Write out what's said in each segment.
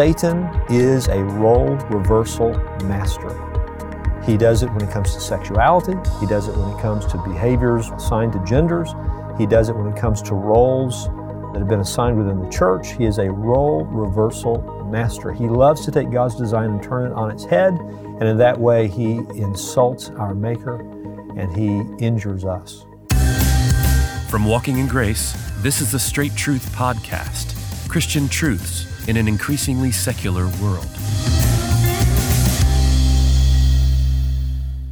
Satan is a role reversal master. He does it when it comes to sexuality, he does it when it comes to behaviors assigned to genders, he does it when it comes to roles that have been assigned within the church. He is a role reversal master. He loves to take God's design and turn it on its head, and in that way, he insults our Maker and he injures us. From Walking in Grace, this is the Straight Truth Podcast Christian truths in an increasingly secular world.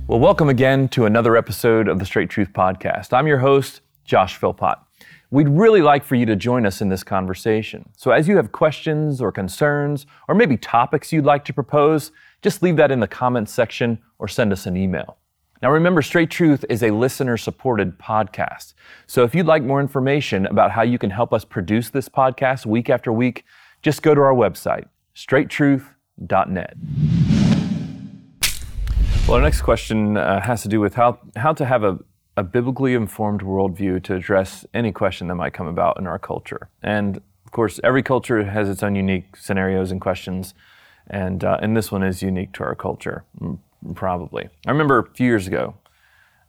Well, welcome again to another episode of the Straight Truth Podcast. I'm your host, Josh Philpott. We'd really like for you to join us in this conversation. So, as you have questions or concerns, or maybe topics you'd like to propose, just leave that in the comments section or send us an email. Now, remember, Straight Truth is a listener supported podcast. So, if you'd like more information about how you can help us produce this podcast week after week, just go to our website, straighttruth.net. Well, our next question uh, has to do with how, how to have a, a biblically informed worldview to address any question that might come about in our culture. And of course, every culture has its own unique scenarios and questions, and, uh, and this one is unique to our culture, probably. I remember a few years ago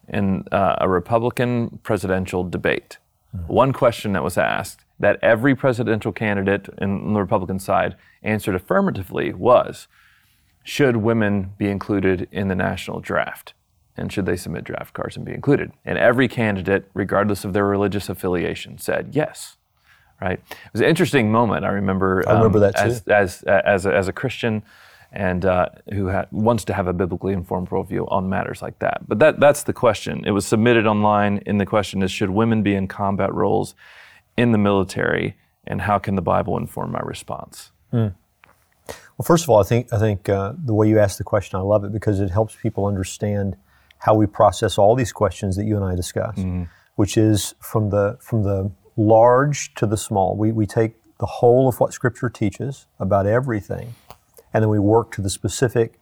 in uh, a Republican presidential debate, mm-hmm. one question that was asked that every presidential candidate in the Republican side answered affirmatively was Should women be included in the national draft? And should they submit draft cards and be included? And every candidate, regardless of their religious affiliation, said yes. Right? It was an interesting moment. I remember. I remember um, that too. As, as, as, a, as a Christian, and uh, who ha- wants to have a biblically informed worldview on matters like that. But that, that's the question. It was submitted online, and the question is Should women be in combat roles in the military, and how can the Bible inform my response? Mm. Well, first of all, I think, I think uh, the way you ask the question, I love it because it helps people understand how we process all these questions that you and I discuss, mm-hmm. which is from the, from the large to the small. We, we take the whole of what Scripture teaches about everything and then we work to the specific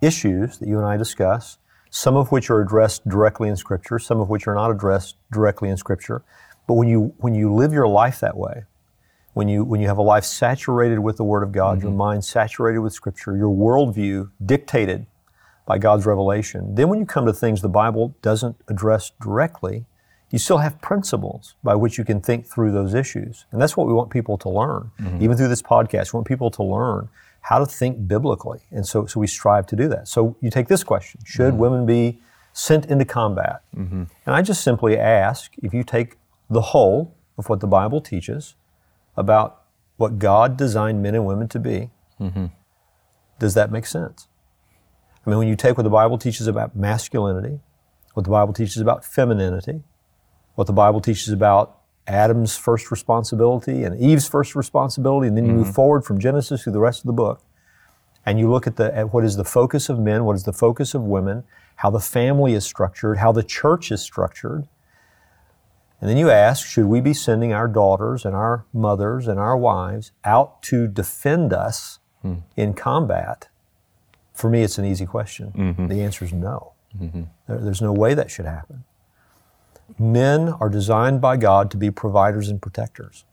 issues that you and I discuss, some of which are addressed directly in Scripture, some of which are not addressed directly in Scripture. But when you, when you live your life that way, when you, when you have a life saturated with the Word of God, mm-hmm. your mind saturated with Scripture, your worldview dictated by God's revelation, then when you come to things the Bible doesn't address directly, you still have principles by which you can think through those issues. And that's what we want people to learn. Mm-hmm. Even through this podcast, we want people to learn how to think biblically. And so, so we strive to do that. So you take this question Should mm-hmm. women be sent into combat? Mm-hmm. And I just simply ask if you take the whole of what the Bible teaches about what God designed men and women to be, mm-hmm. does that make sense? I mean, when you take what the Bible teaches about masculinity, what the Bible teaches about femininity, what the Bible teaches about Adam's first responsibility and Eve's first responsibility, and then you mm-hmm. move forward from Genesis through the rest of the book, and you look at the at what is the focus of men, what is the focus of women, how the family is structured, how the church is structured, and then you ask, should we be sending our daughters and our mothers and our wives out to defend us mm. in combat? For me, it's an easy question. Mm-hmm. The answer is no. Mm-hmm. There, there's no way that should happen. Men are designed by God to be providers and protectors.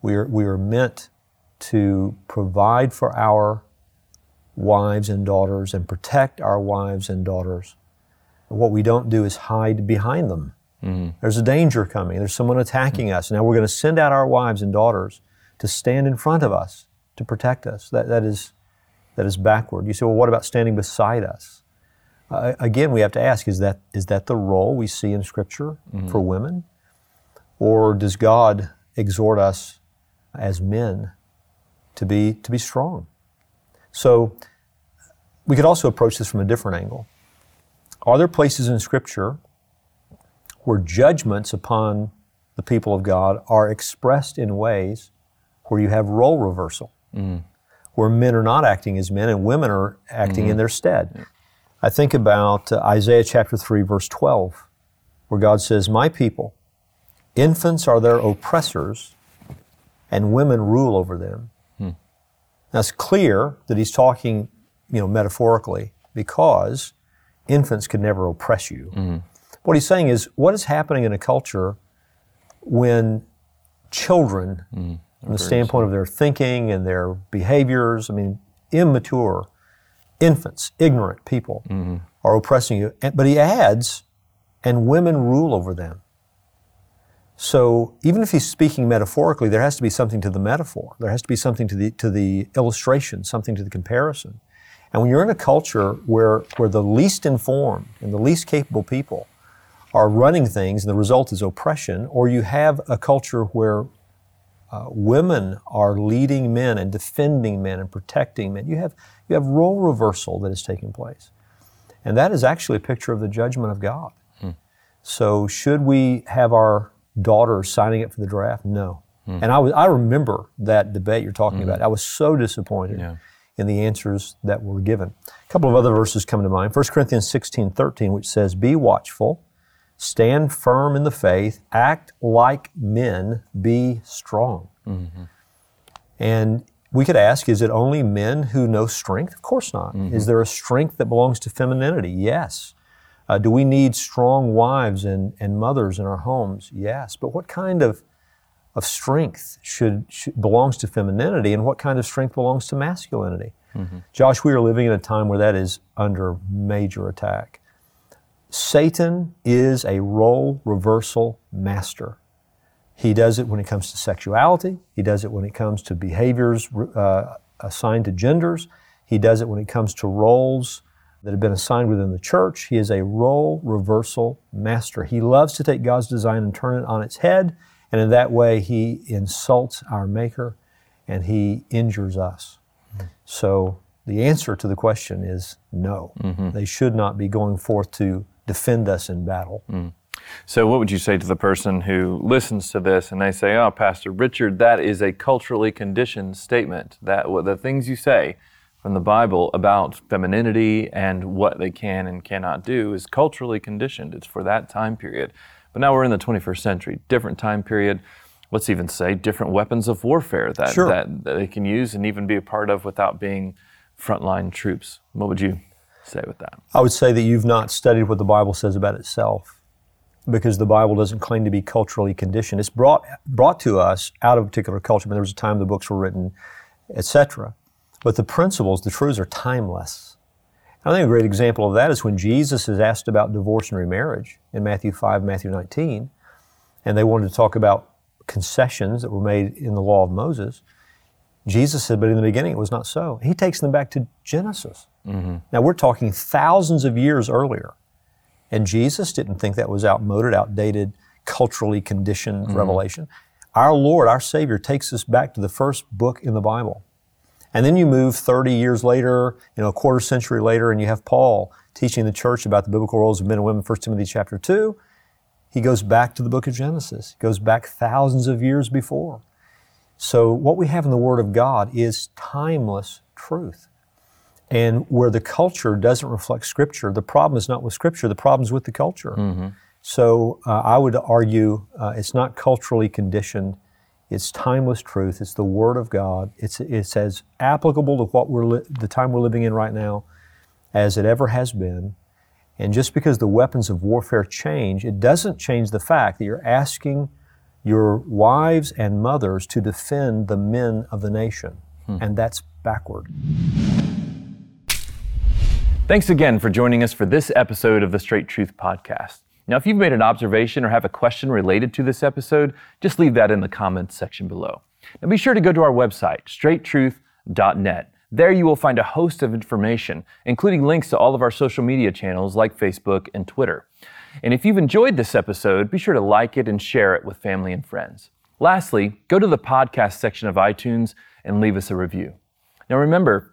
We are, we are meant to provide for our wives and daughters and protect our wives and daughters. What we don't do is hide behind them. Mm-hmm. There's a danger coming. There's someone attacking us. Now we're going to send out our wives and daughters to stand in front of us to protect us. That, that, is, that is backward. You say, well, what about standing beside us? Uh, again, we have to ask: Is that is that the role we see in Scripture mm-hmm. for women, or does God exhort us as men to be to be strong? So, we could also approach this from a different angle. Are there places in Scripture where judgments upon the people of God are expressed in ways where you have role reversal, mm. where men are not acting as men and women are acting mm-hmm. in their stead? I think about uh, Isaiah chapter 3, verse 12, where God says, My people, infants are their oppressors, and women rule over them. Hmm. Now it's clear that he's talking, you know, metaphorically, because infants could never oppress you. Mm-hmm. What he's saying is, what is happening in a culture when children mm. from the standpoint of their thinking and their behaviors. I mean, immature, infants, ignorant people are oppressing you. And- But he adds, and women rule over them. So even if he's speaking metaphorically, there has to be something to the metaphor. There has to be something to the to the illustration, something to the comparison. And when you're in a culture where where the least informed and the least capable people are running things, and the result is oppression, or you have a culture where uh, women are leading men and defending men and protecting men, you have you have role reversal that is taking place, and that is actually a picture of the judgment of God. Hmm. So should we have our daughters signing up for the draft? No. Hmm. And I was I remember that debate you're talking hmm. about. I was so disappointed Yeah. in the answers that were given. A couple of other verses come to mind. 1 Corinthians 16, 13, which says, Be watchful, stand firm in the faith, act like men, be strong. Mm-hmm. And we could ask, is it only men who know strength? Of course not. Mm-hmm. Is there a strength that belongs to femininity? Yes. Uh, do we need strong wives and, and mothers in our homes? Yes. But what kind of, of strength should, should belongs to femininity and what kind of strength belongs to masculinity? Mm-hmm. Josh, we are living in a time where that is under major attack. Satan is a role reversal master. He does it when it comes to sexuality. He does it when it comes to behaviors uh, assigned to genders. He does it when it comes to roles that have been assigned within the church. He is a role reversal master. He loves to take God's design and turn it on its head, and in that way, he insults our Maker and he injures us. So the answer to the question is no. They should not be going forth to defend us in battle. Hmm. So, what would you say to the person who listens to this and they say, "Oh, Pastor Richard, that is a culturally conditioned statement. That the things you say from the Bible about femininity and what they can and cannot do is culturally conditioned. It's for that time period. But now we're in the 21st century, different time period. Let's even say different weapons of warfare that, Sure. that, that they can use and even be a part of without being frontline troops. What would you say with that? I would say that you've not studied what the Bible says about itself because the Bible doesn't claim to be culturally conditioned. It's brought, brought to us out of a particular culture. I mean, there was a time the books were written, etc. But the principles, the truths are timeless. I think a great example of that is when Jesus is asked about divorce and remarriage in Matthew 5, Matthew 19, and they wanted to talk about concessions that were made in the law of Moses. Jesus said, but in the beginning it was not so. He takes them back to Genesis. Mm-hmm. Now we're talking thousands of years earlier. And Jesus didn't think that was outmoded, outdated, culturally conditioned mm-hmm. revelation. Our Lord, our Savior, takes us back to the first book in the Bible. And then you move 30 years later, you know, a quarter century later, and you have Paul teaching the church about the biblical roles of men and women, 1 Timothy chapter 2. He goes back to the book of Genesis, He goes back thousands of years before. So, what we have in the Word of God is timeless truth. And where the culture doesn't reflect Scripture, the problem is not with Scripture, the problem is with the culture. So, uh, I would argue uh, it's not culturally conditioned. It's timeless truth. It's the Word of God. It's, it's as applicable to what we're li- the time we're living in right now as it ever has been. And just because the weapons of warfare change, it doesn't change the fact that you're asking your wives and mothers to defend the men of the nation. And that's backward. Thanks again for joining us for this episode of the Straight Truth Podcast. Now, if you've made an observation or have a question related to this episode, just leave that in the comments section below. Now, be sure to go to our website, straighttruth.net. There you will find a host of information, including links to all of our social media channels like Facebook and Twitter. And if you've enjoyed this episode, be sure to like it and share it with family and friends. Lastly, go to the podcast section of iTunes and leave us a review. Now remember,